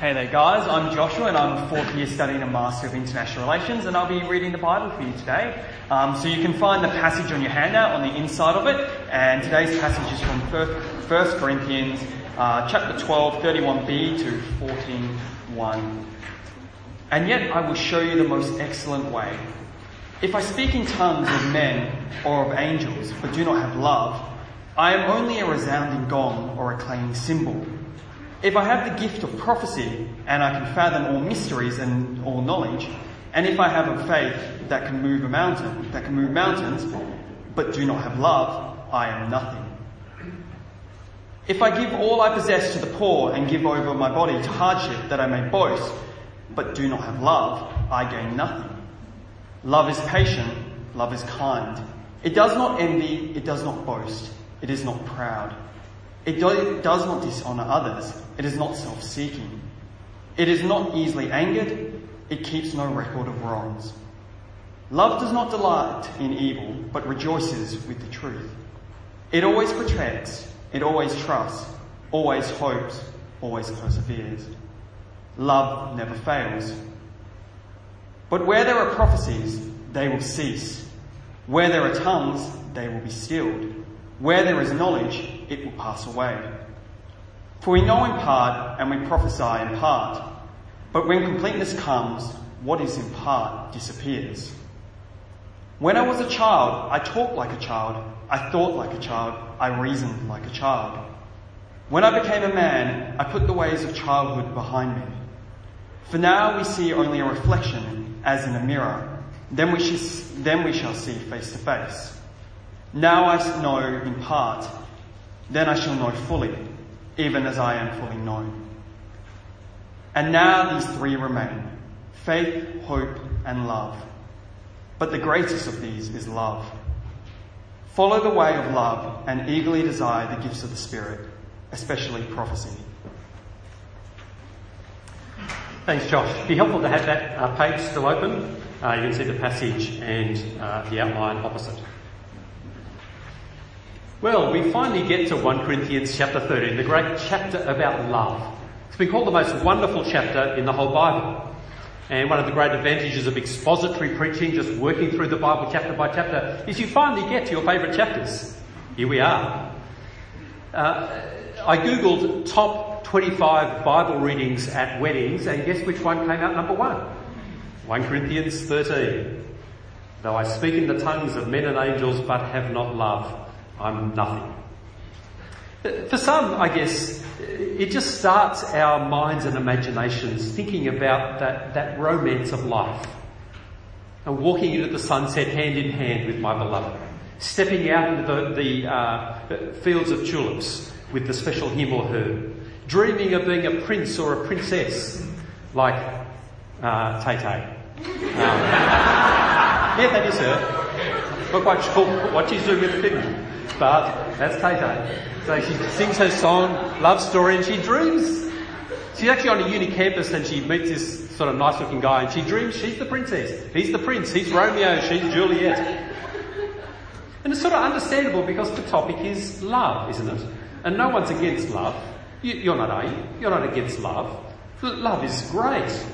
Hey there guys, I'm Joshua and I'm fourth year studying a Master of International Relations and I'll be reading the Bible for you today. Um, so you can find the passage on your handout on the inside of it and today's passage is from 1 Corinthians uh, chapter 12, 31b to 14.1. And yet I will show you the most excellent way. If I speak in tongues of men or of angels but do not have love, I am only a resounding gong or a clanging cymbal. If I have the gift of prophecy and I can fathom all mysteries and all knowledge, and if I have a faith that can move a mountain, that can move mountains, but do not have love, I am nothing. If I give all I possess to the poor and give over my body to hardship that I may boast, but do not have love, I gain nothing. Love is patient, love is kind. It does not envy, it does not boast, it is not proud. It does not dishonour others. It is not self-seeking. It is not easily angered. It keeps no record of wrongs. Love does not delight in evil, but rejoices with the truth. It always protects. It always trusts. Always hopes. Always perseveres. Love never fails. But where there are prophecies, they will cease. Where there are tongues, they will be stilled. Where there is knowledge, it will pass away. For we know in part and we prophesy in part. But when completeness comes, what is in part disappears. When I was a child, I talked like a child, I thought like a child, I reasoned like a child. When I became a man, I put the ways of childhood behind me. For now we see only a reflection as in a mirror. Then we, sh- then we shall see face to face. Now I know in part, then I shall know fully, even as I am fully known. And now these three remain faith, hope, and love. But the greatest of these is love. Follow the way of love and eagerly desire the gifts of the Spirit, especially prophecy. Thanks, Josh. It'd be helpful to have that uh, page still open. Uh, you can see the passage and uh, the outline opposite. Well, we finally get to 1 Corinthians chapter 13, the great chapter about love. It's been called the most wonderful chapter in the whole Bible. And one of the great advantages of expository preaching, just working through the Bible chapter by chapter, is you finally get to your favourite chapters. Here we are. Uh, I googled top 25 Bible readings at weddings, and guess which one came out number one? 1 Corinthians 13. Though I speak in the tongues of men and angels but have not love, I'm nothing. For some, I guess, it just starts our minds and imaginations thinking about that, that romance of life. And walking into the sunset hand in hand with my beloved. Stepping out into the, the uh, fields of tulips with the special him or her. Dreaming of being a prince or a princess like uh, Tay Tay. Um, yeah, that is her. Not quite sure what she's doing with the film. But that's Tay Tay. So she sings her song, love story, and she dreams. She's actually on a uni campus and she meets this sort of nice looking guy and she dreams she's the princess. He's the prince. He's Romeo. She's Juliet. And it's sort of understandable because the topic is love, isn't it? And no one's against love. You, are not, are you? You're not against love. Love is great.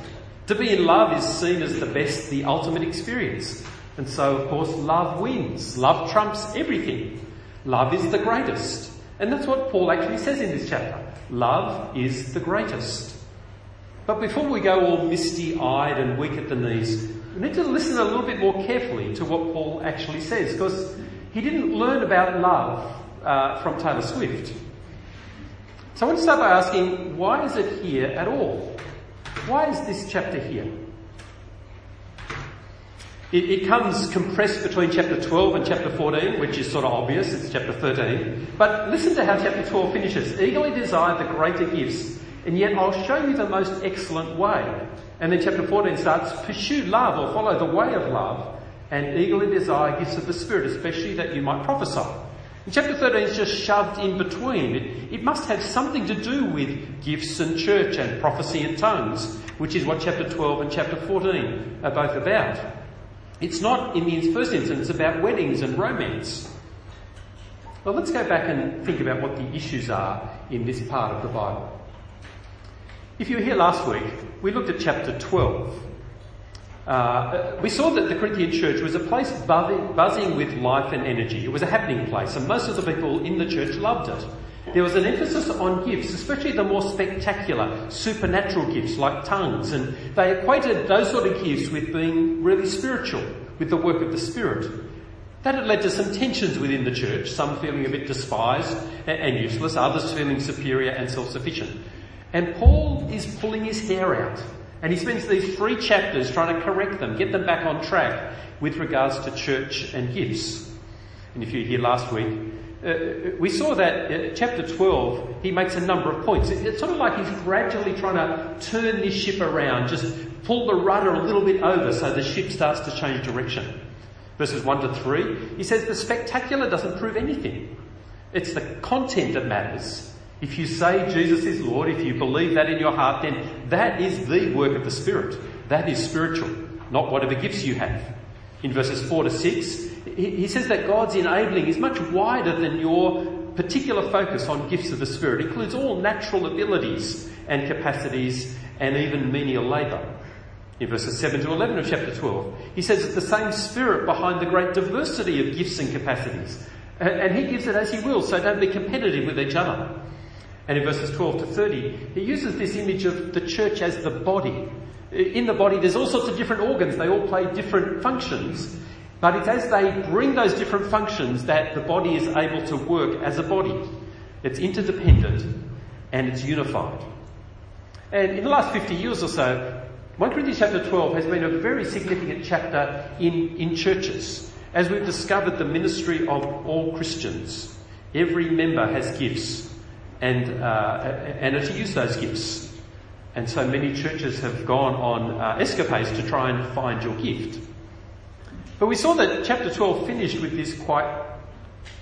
To be in love is seen as the best, the ultimate experience. And so, of course, love wins. Love trumps everything. Love is the greatest. And that's what Paul actually says in this chapter. Love is the greatest. But before we go all misty eyed and weak at the knees, we need to listen a little bit more carefully to what Paul actually says, because he didn't learn about love uh, from Taylor Swift. So I want to start by asking, why is it here at all? Why is this chapter here? It, it, comes compressed between chapter 12 and chapter 14, which is sort of obvious, it's chapter 13. But listen to how chapter 12 finishes. Eagerly desire the greater gifts, and yet I'll show you the most excellent way. And then chapter 14 starts, pursue love or follow the way of love, and eagerly desire gifts of the Spirit, especially that you might prophesy. And chapter 13 is just shoved in between. It, it must have something to do with gifts and church and prophecy and tongues, which is what chapter 12 and chapter 14 are both about. It's not, in the first instance, about weddings and romance. Well, let's go back and think about what the issues are in this part of the Bible. If you were here last week, we looked at chapter 12. Uh, we saw that the Corinthian church was a place buzzing with life and energy. It was a happening place, and most of the people in the church loved it. There was an emphasis on gifts, especially the more spectacular, supernatural gifts like tongues, and they equated those sort of gifts with being really spiritual, with the work of the Spirit. That had led to some tensions within the church, some feeling a bit despised and useless, others feeling superior and self-sufficient. And Paul is pulling his hair out, and he spends these three chapters trying to correct them, get them back on track with regards to church and gifts. And if you were here last week, uh, we saw that uh, chapter 12, he makes a number of points. It, it's sort of like he's gradually trying to turn this ship around, just pull the rudder a little bit over so the ship starts to change direction. Verses 1 to 3, he says the spectacular doesn't prove anything. It's the content that matters. If you say Jesus is Lord, if you believe that in your heart, then that is the work of the Spirit. That is spiritual, not whatever gifts you have. In verses 4 to 6, he says that God's enabling is much wider than your particular focus on gifts of the Spirit. It includes all natural abilities and capacities and even menial labour. In verses 7 to 11 of chapter 12, he says it's the same Spirit behind the great diversity of gifts and capacities. And he gives it as he will, so don't be competitive with each other. And in verses 12 to 30, he uses this image of the church as the body. In the body, there's all sorts of different organs. They all play different functions. But it's as they bring those different functions that the body is able to work as a body. It's interdependent and it's unified. And in the last 50 years or so, 1 Corinthians chapter 12 has been a very significant chapter in, in churches as we've discovered the ministry of all Christians. Every member has gifts and, uh, and are to use those gifts. And so many churches have gone on uh, escapades to try and find your gift. But we saw that chapter 12 finished with this quite,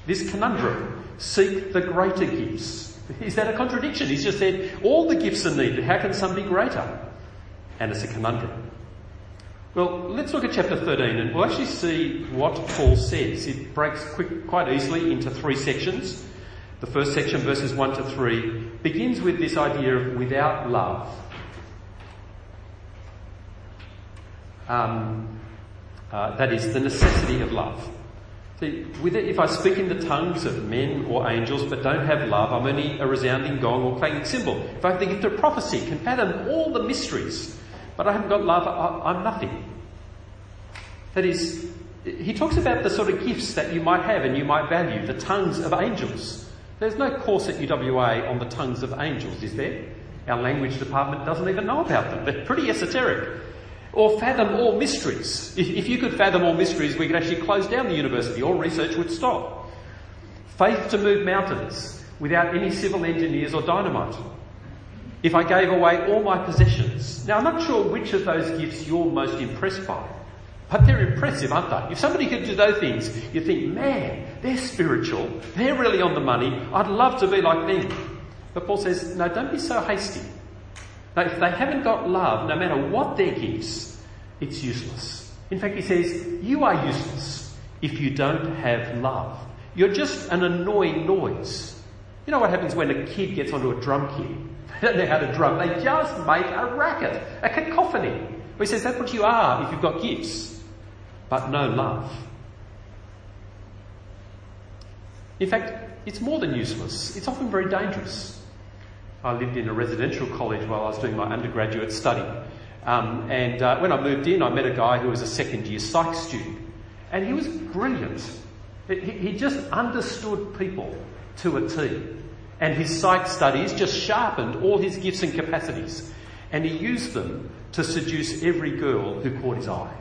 this conundrum. Seek the greater gifts. Is that a contradiction? He's just said all the gifts are needed. How can some be greater? And it's a conundrum. Well, let's look at chapter 13 and we'll actually see what Paul says. It breaks quick, quite easily into three sections. The first section, verses 1 to 3, begins with this idea of without love. Um, uh, that is the necessity of love. See, with it, if I speak in the tongues of men or angels but don't have love, I'm only a resounding gong or clanging cymbal. If I have the of prophecy, can fathom all the mysteries, but I haven't got love, I, I'm nothing. That is, he talks about the sort of gifts that you might have and you might value, the tongues of angels. There's no course at UWA on the tongues of angels, is there? Our language department doesn't even know about them. They're pretty esoteric or fathom all mysteries. If, you could fathom all mysteries, we could actually close down the university. All research would stop. Faith to move mountains without any civil engineers or dynamite. If I gave away all my possessions. Now I'm not sure which of those gifts you're most impressed by. But they're impressive, aren't they? If somebody could do those things, you think, man, they're spiritual. They're really on the money. I'd love to be like them. But Paul says, no, don't be so hasty. Now, if they haven't got love, no matter what their gifts, it's useless. In fact, he says, you are useless if you don't have love. You're just an annoying noise. You know what happens when a kid gets onto a drum kit? They don't know how to drum. They just make a racket, a cacophony. He says that's what you are if you've got gifts, but no love. In fact, it's more than useless. It's often very dangerous. I lived in a residential college while I was doing my undergraduate study. Um, and uh, when I moved in, I met a guy who was a second year psych student. And he was brilliant. He, he just understood people to a T. And his psych studies just sharpened all his gifts and capacities. And he used them to seduce every girl who caught his eye.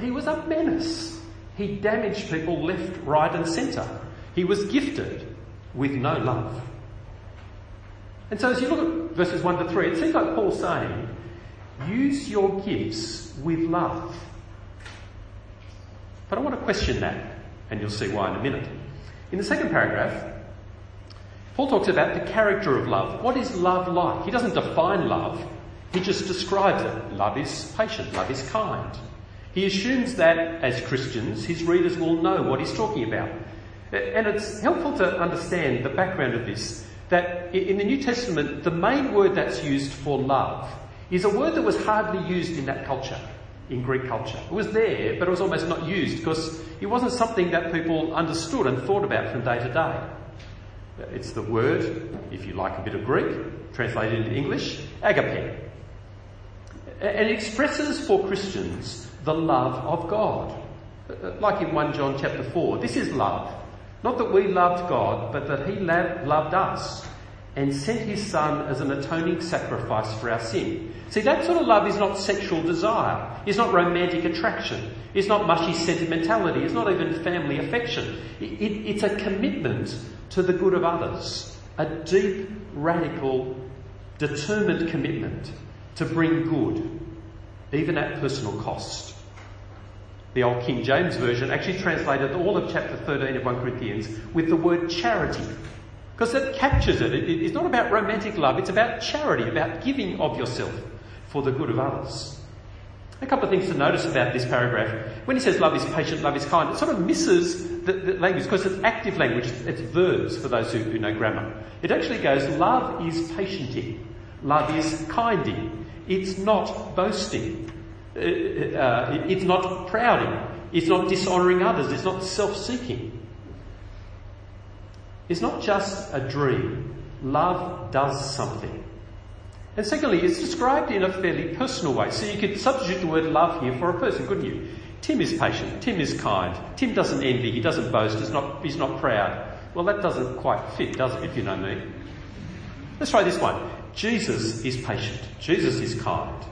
He was a menace. He damaged people left, right, and centre. He was gifted with no love. And so as you look at verses 1 to 3, it seems like Paul's saying, use your gifts with love. But I want to question that, and you'll see why in a minute. In the second paragraph, Paul talks about the character of love. What is love like? He doesn't define love, he just describes it. Love is patient, love is kind. He assumes that, as Christians, his readers will know what he's talking about. And it's helpful to understand the background of this that in the New Testament, the main word that's used for love is a word that was hardly used in that culture, in Greek culture. It was there, but it was almost not used because it wasn't something that people understood and thought about from day to day. It's the word, if you like a bit of Greek, translated into English, agape. And it expresses for Christians the love of God. Uh, uh, like in 1 John chapter 4, this is love. Not that we loved God, but that He loved us and sent His Son as an atoning sacrifice for our sin. See, that sort of love is not sexual desire. It's not romantic attraction. It's not mushy sentimentality. It's not even family affection. It, it, it's a commitment to the good of others. A deep, radical, determined commitment to bring good, even at personal cost. The old King James Version actually translated all of chapter 13 of 1 Corinthians with the word charity. Because it captures it. It's not about romantic love, it's about charity, about giving of yourself for the good of others. A couple of things to notice about this paragraph. When he says love is patient, love is kind, it sort of misses the, the language because it's active language, it's verbs for those who, who know grammar. It actually goes, love is patienting, love is kinding, it's not boasting, uh, uh, it's not prouding, it's not dishonouring others, it's not self-seeking. It's not just a dream. Love does something. And secondly, it's described in a fairly personal way. So you could substitute the word love here for a person, couldn't you? Tim is patient. Tim is kind. Tim doesn't envy. He doesn't boast. He's not, he's not proud. Well, that doesn't quite fit, does it, if you know me? Let's try this one. Jesus is patient. Jesus is kind.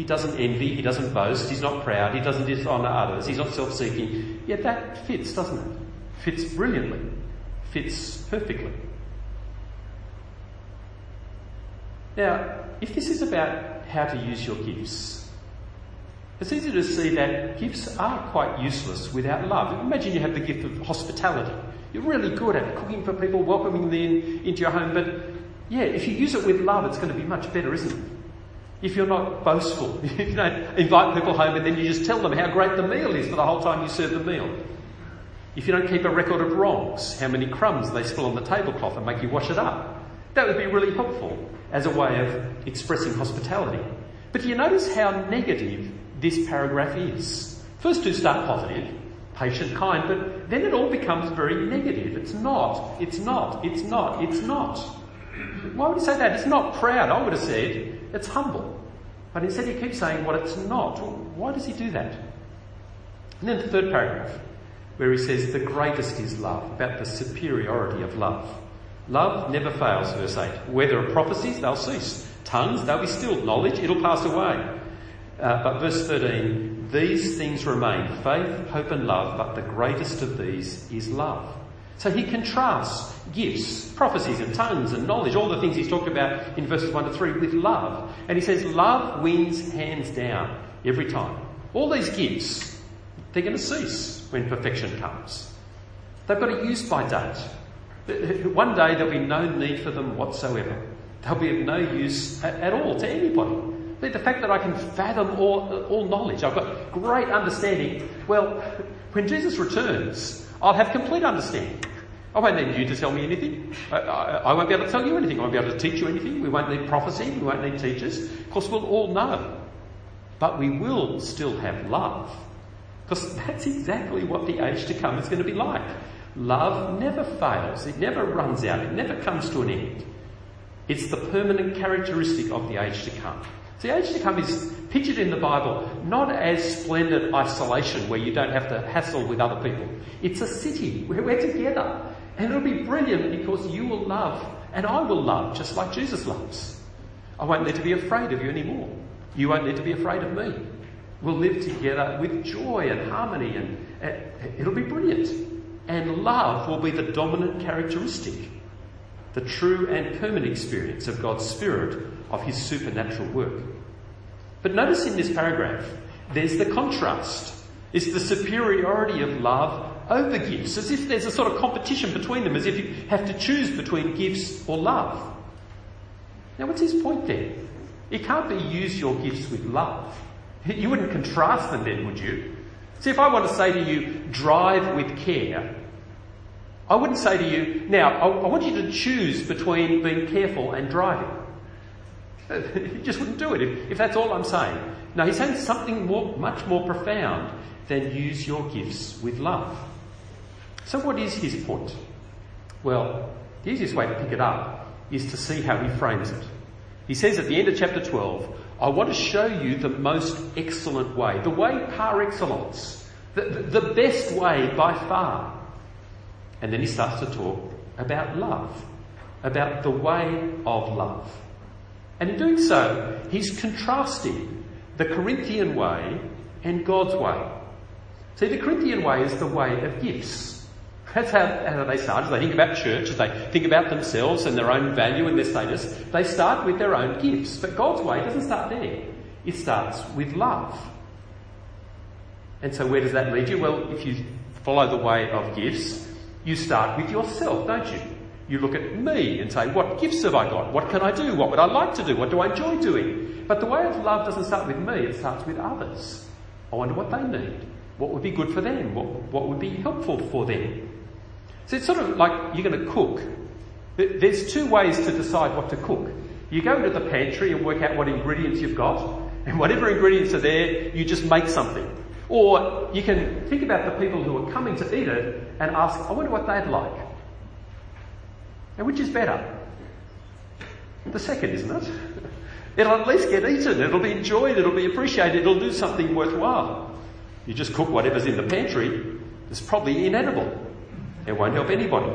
He doesn't envy. He doesn't boast. He's not proud. He doesn't dishonour others. He's not self-seeking. Yet that fits, doesn't it? Fits brilliantly. Fits perfectly. Now, if this is about how to use your gifts, it's easy to see that gifts are quite useless without love. Imagine you have the gift of hospitality. You're really good at cooking for people, welcoming them into your home, but yeah, if you use it with love, it's going to be much better, isn't it? If you're not boastful, if you don't invite people home and then you just tell them how great the meal is for the whole time you serve the meal. If you don't keep a record of wrongs, how many crumbs they spill on the tablecloth and make you wash it up. That would be really helpful as a way of expressing hospitality. But do you notice how negative this paragraph is? First two start positive, patient, kind, but then it all becomes very negative. It's not, it's not, it's not, it's not. Why would he say that? It's not proud. I would have said it's humble. But instead he keeps saying what it's not. Why does he do that? And then the third paragraph, where he says the greatest is love, about the superiority of love. Love never fails, verse 8. Whether of prophecies, they'll cease. Tongues, they'll be stilled. Knowledge, it'll pass away. Uh, but verse 13, these things remain faith, hope, and love, but the greatest of these is love. So he contrasts gifts, prophecies, and tongues, and knowledge, all the things he's talked about in verses 1 to 3, with love. And he says, love wins hands down every time. All these gifts, they're going to cease when perfection comes. They've got a use by date. One day there'll be no need for them whatsoever. They'll be of no use at, at all to anybody. The fact that I can fathom all, all knowledge, I've got great understanding. Well, when Jesus returns, I'll have complete understanding. Oh, I won't need you to tell me anything. I, I, I, won't be able to tell you anything. I won't be able to teach you anything. We won't need prophecy. We won't need teachers. Of course, we'll all know. But we will still have love. Because that's exactly what the age to come is going to be like. Love never fails, it never runs out, it never comes to an end. It's the permanent characteristic of the age to come. The age to come is pictured in the Bible not as splendid isolation where you don't have to hassle with other people. It's a city where we're together. And it'll be brilliant because you will love and I will love just like Jesus loves. I won't need to be afraid of you anymore. You won't need to be afraid of me. We'll live together with joy and harmony and, and it'll be brilliant and love will be the dominant characteristic, the true and permanent experience of God's Spirit, of His supernatural work. But notice in this paragraph, there's the contrast. It's the superiority of love over gifts, as if there's a sort of competition between them, as if you have to choose between gifts or love. Now, what's his point there? It can't be use your gifts with love. You wouldn't contrast them then, would you? See, if I want to say to you, drive with care, I wouldn't say to you, now, I, want you to choose between being careful and driving. he just wouldn't do it if, if that's all I'm saying. No, he's saying something more, much more profound than use your gifts with love. So what is his point? Well, the easiest way to pick it up is to see how he frames it. He says at the end of chapter 12, I want to show you the most excellent way, the way par excellence, the, the, best way by far. And then he starts to talk about love, about the way of love. And in doing so, he's contrasting the Corinthian way and God's way. See, the Corinthian way is the way of gifts. That's how, how they start. As they think about church, as they think about themselves and their own value and their status, they start with their own gifts. But God's way doesn't start there. It starts with love. And so where does that lead you? Well, if you follow the way of gifts, you start with yourself, don't you? You look at me and say, what gifts have I got? What can I do? What would I like to do? What do I enjoy doing? But the way of love doesn't start with me, it starts with others. I wonder what they need. What would be good for them? What, what would be helpful for them? So it's sort of like you're going to cook. There's two ways to decide what to cook. You go to the pantry and work out what ingredients you've got, and whatever ingredients are there, you just make something. Or you can think about the people who are coming to eat it and ask, I wonder what they'd like. And which is better? The second, isn't it? It'll at least get eaten, it'll be enjoyed, it'll be appreciated, it'll do something worthwhile. You just cook whatever's in the pantry, it's probably inedible. It won't help anybody.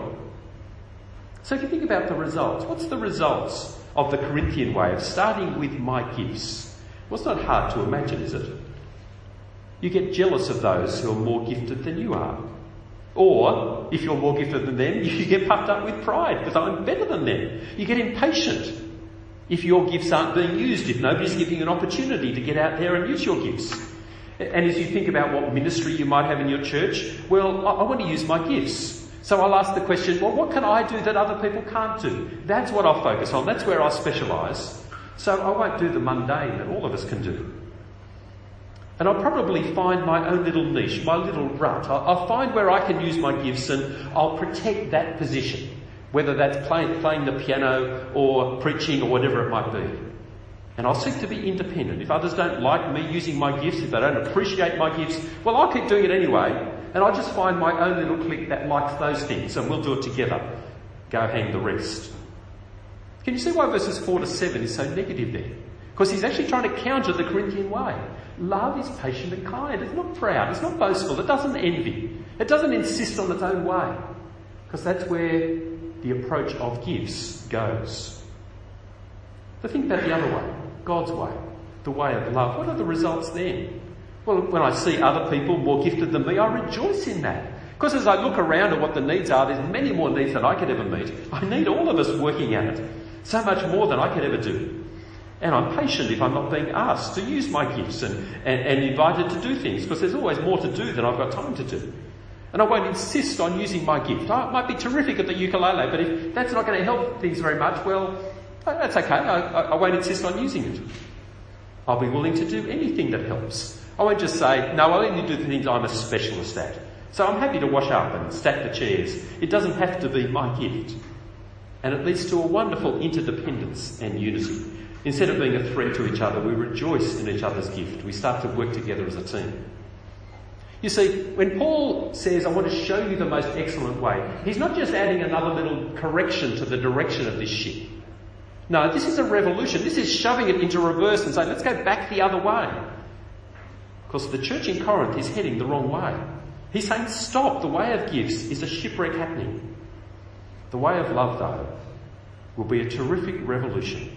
So if you think about the results, what's the results of the Corinthian way of starting with my gifts? Well, it's not hard to imagine, is it? You get jealous of those who are more gifted than you are. Or, if you're more gifted than them, you get puffed up with pride because I'm better than them. You get impatient if your gifts aren't being used, if nobody's giving you an opportunity to get out there and use your gifts. And as you think about what ministry you might have in your church, well, I, want to use my gifts. So I'll ask the question, well, what can I do that other people can't do? That's what I'll focus on. That's where I specialise. So I won't do the mundane that all of us can do. And I'll probably find my own little niche, my little rut. I'll, find where I can use my gifts and I'll protect that position, whether that's playing, playing the piano or preaching or whatever it might be. And I'll seek to be independent. If others don't like me using my gifts, if they don't appreciate my gifts, well, I'll keep doing it anyway. And I'll just find my own little clique that likes those things and we'll do it together. Go hang the rest. Can you see why verses 4 to 7 is so negative there? Because he's actually trying to counter the Corinthian way. Love is patient and kind. It's not proud. It's not boastful. It doesn't envy. It doesn't insist on its own way. Because that's where the approach of gifts goes. But think about the other way. God's way. The way of love. What are the results then? Well, when I see other people more gifted than me, I rejoice in that. Because as I look around at what the needs are, there's many more needs than I could ever meet. I need all of us working at it. So much more than I could ever do. And I'm patient if I'm not being asked to use my gifts and, and, and invited to do things because there's always more to do than I've got time to do. And I won't insist on using my gift. I might be terrific at the ukulele, but if that's not going to help things very much, well, uh, that's okay. I, I won't insist on using it. I'll be willing to do anything that helps. I won't just say, no, I only do the things I'm a specialist at. So I'm happy to wash up and stack the chairs. It doesn't have to be my gift. And it leads to a wonderful interdependence and unity. Instead of being a threat to each other, we rejoice in each other's gift. We start to work together as a team. You see, when Paul says, I want to show you the most excellent way, he's not just adding another little correction to the direction of this ship. No, this is a revolution. This is shoving it into reverse and saying, let's go back the other way. Because the church in Corinth is heading the wrong way. He's saying, stop. The way of gifts is a shipwreck happening. The way of love, though, will be a terrific revolution.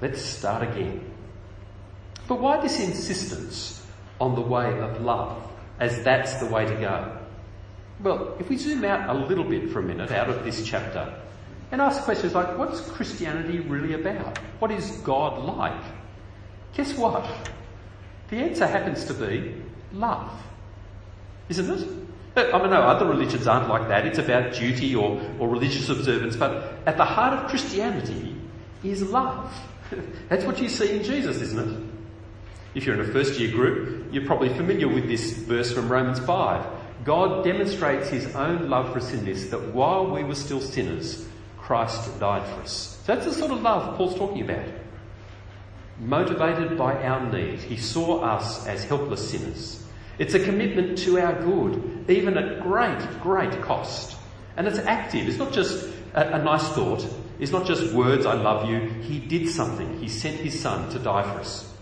Let's start again. But why this insistence on the way of love, as that's the way to go? Well, if we zoom out a little bit for a minute out of this chapter and ask questions like, what's Christianity really about? What is God like? Guess what? The answer happens to be love. Isn't it? I mean, no, other religions aren't like that. It's about duty or, or religious observance. But at the heart of Christianity is love. That's what you see in Jesus, isn't it? If you're in a first year group, you're probably familiar with this verse from Romans 5. God demonstrates his own love for us in this, that while we were still sinners, Christ died for us. So that's the sort of love Paul's talking about. Motivated by our need, he saw us as helpless sinners. It's a commitment to our good, even at great, great cost. And it's active. It's not just a, a nice thought. It's not just words, I love you. He did something. He sent his son to die for us.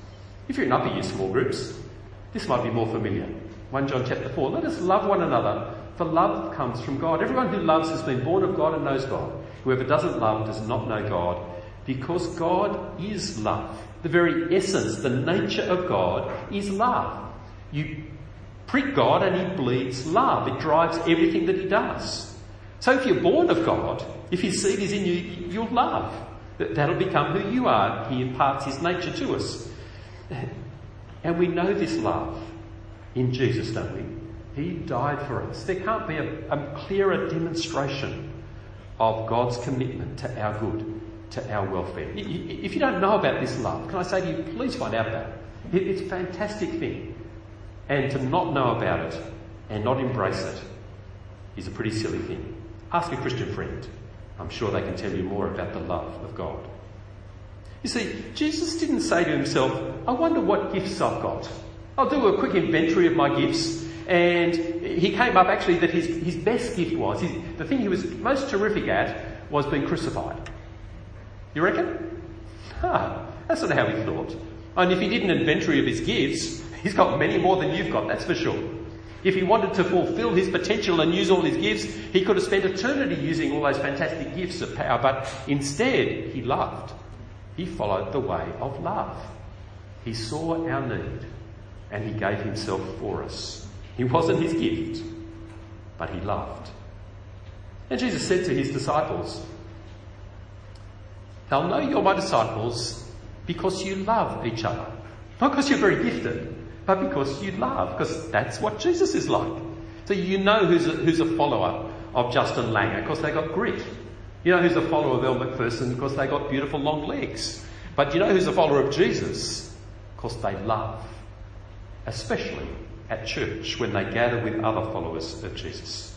If you're in upper year small groups, this might be more familiar. 1 John chapter 4. Let us love one another, for love comes from God. Everyone who loves has been born of God and knows God. Whoever doesn't love does not know God, because God is love. The very essence, the nature of God is love. You prick God and He bleeds love. It drives everything that He does. So if you're born of God, if His seed is in you, you'll love. That'll become who you are. He imparts His nature to us. And we know this love in Jesus, don't we? He died for us. There can't be a, a clearer demonstration of God's commitment to our good, to our welfare. If you don't know about this love, can I say to you, please find out about it. It's a fantastic thing. And to not know about it and not embrace it is a pretty silly thing. Ask a Christian friend. I'm sure they can tell you more about the love of God. You see, Jesus didn't say to himself, I wonder what gifts I've got. I'll do a quick inventory of my gifts. And he came up actually that his, his best gift was, his, the thing he was most terrific at was being crucified. You reckon? Ah, that's not how he thought. And if he did an inventory of his gifts, he's got many more than you've got, that's for sure. If he wanted to fulfill his potential and use all his gifts, he could have spent eternity using all those fantastic gifts of power, but instead he loved. He followed the way of love. He saw our need and he gave himself for us. He wasn't his gift, but he loved. And Jesus said to his disciples, They'll know you're my disciples because you love each other. Not because you're very gifted, but because you love, because that's what Jesus is like. So you know who's a, who's a follower of Justin Langer, because they got grit. You know who's a follower of Elle Macpherson, because they got beautiful long legs. But you know who's a follower of Jesus? Because they love especially at church when they gather with other followers of Jesus.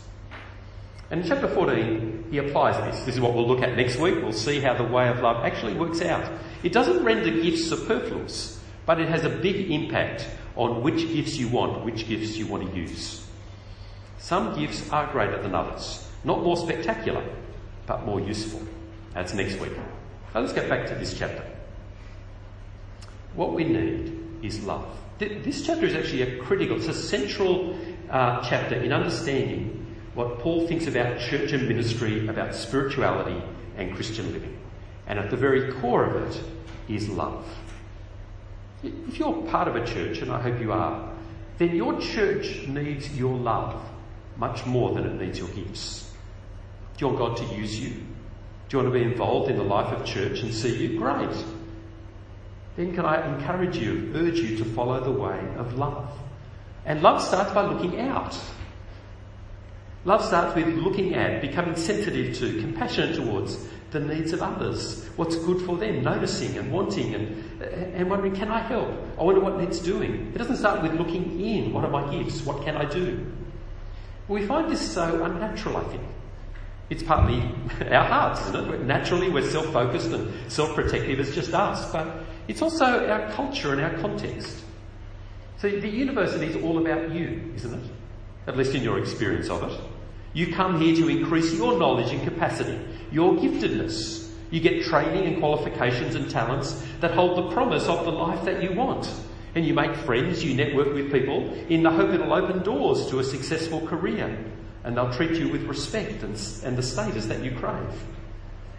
And in chapter 14, he applies this. This is what we'll look at next week. We'll see how the way of love actually works out. It doesn't render gifts superfluous, but it has a big impact on which gifts you want, which gifts you want to use. Some gifts are greater than others. Not more spectacular, but more useful. That's next week. Now let's get back to this chapter. What we need is love. This chapter is actually a critical, it's a central uh, chapter in understanding what Paul thinks about church and ministry, about spirituality and Christian living. And at the very core of it is love. If you're part of a church, and I hope you are, then your church needs your love much more than it needs your gifts. Do you want God to use you? Do you want to be involved in the life of church and see you? Great then can I encourage you, urge you to follow the way of love? And love starts by looking out. Love starts with looking at, becoming sensitive to, compassionate towards the needs of others, what's good for them, noticing and wanting and, and wondering, can I help? I wonder what needs doing. It doesn't start with looking in, what are my gifts? What can I do? We find this so unnatural, I think. It's partly our hearts, isn't it? Naturally, we're self-focused and self-protective. It's just us. But it's also our culture and our context. So the university is all about you, isn't it? At least in your experience of it. You come here to increase your knowledge and capacity, your giftedness. You get training and qualifications and talents that hold the promise of the life that you want. And you make friends, you network with people in the hope it'll open doors to a successful career. And they'll treat you with respect and, and the status that you crave.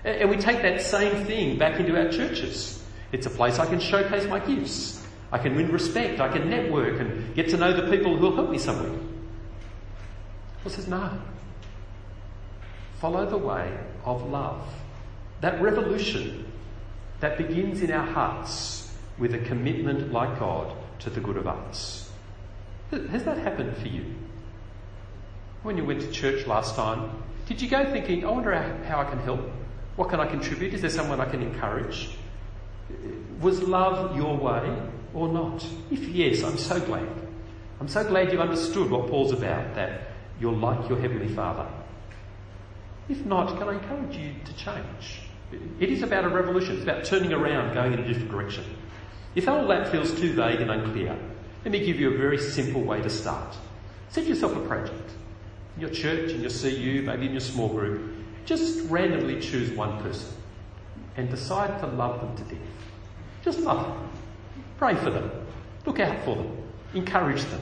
And we take that same thing back into our churches. It's a place I can showcase my gifts. I can win respect. I can network and get to know the people who will help me somewhere. Paul says, no. Follow the way of love. That revolution that begins in our hearts with a commitment like God to the good of others. Has that happened for you? When you went to church last time, did you go thinking, I wonder how, I can help? What can I contribute? Is there someone I can encourage? Was love your way or not? If yes, I'm so glad. I'm so glad you understood what Paul's about, that you're like your Heavenly Father? If not, can I encourage you to change? It is about a revolution. It's about turning around, going in a different direction. If all that feels too vague and unclear, let me give you a very simple way to start. Set yourself a project. In your church, in your CU, maybe in your small group, just randomly choose one person and decide to love them to death. Just love them. Pray for them. Look out for them. Encourage them.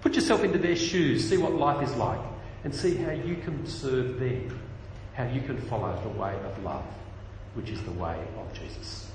Put yourself into their shoes. See what life is like and see how you can serve them. How you can follow the way of love, which is the way of Jesus.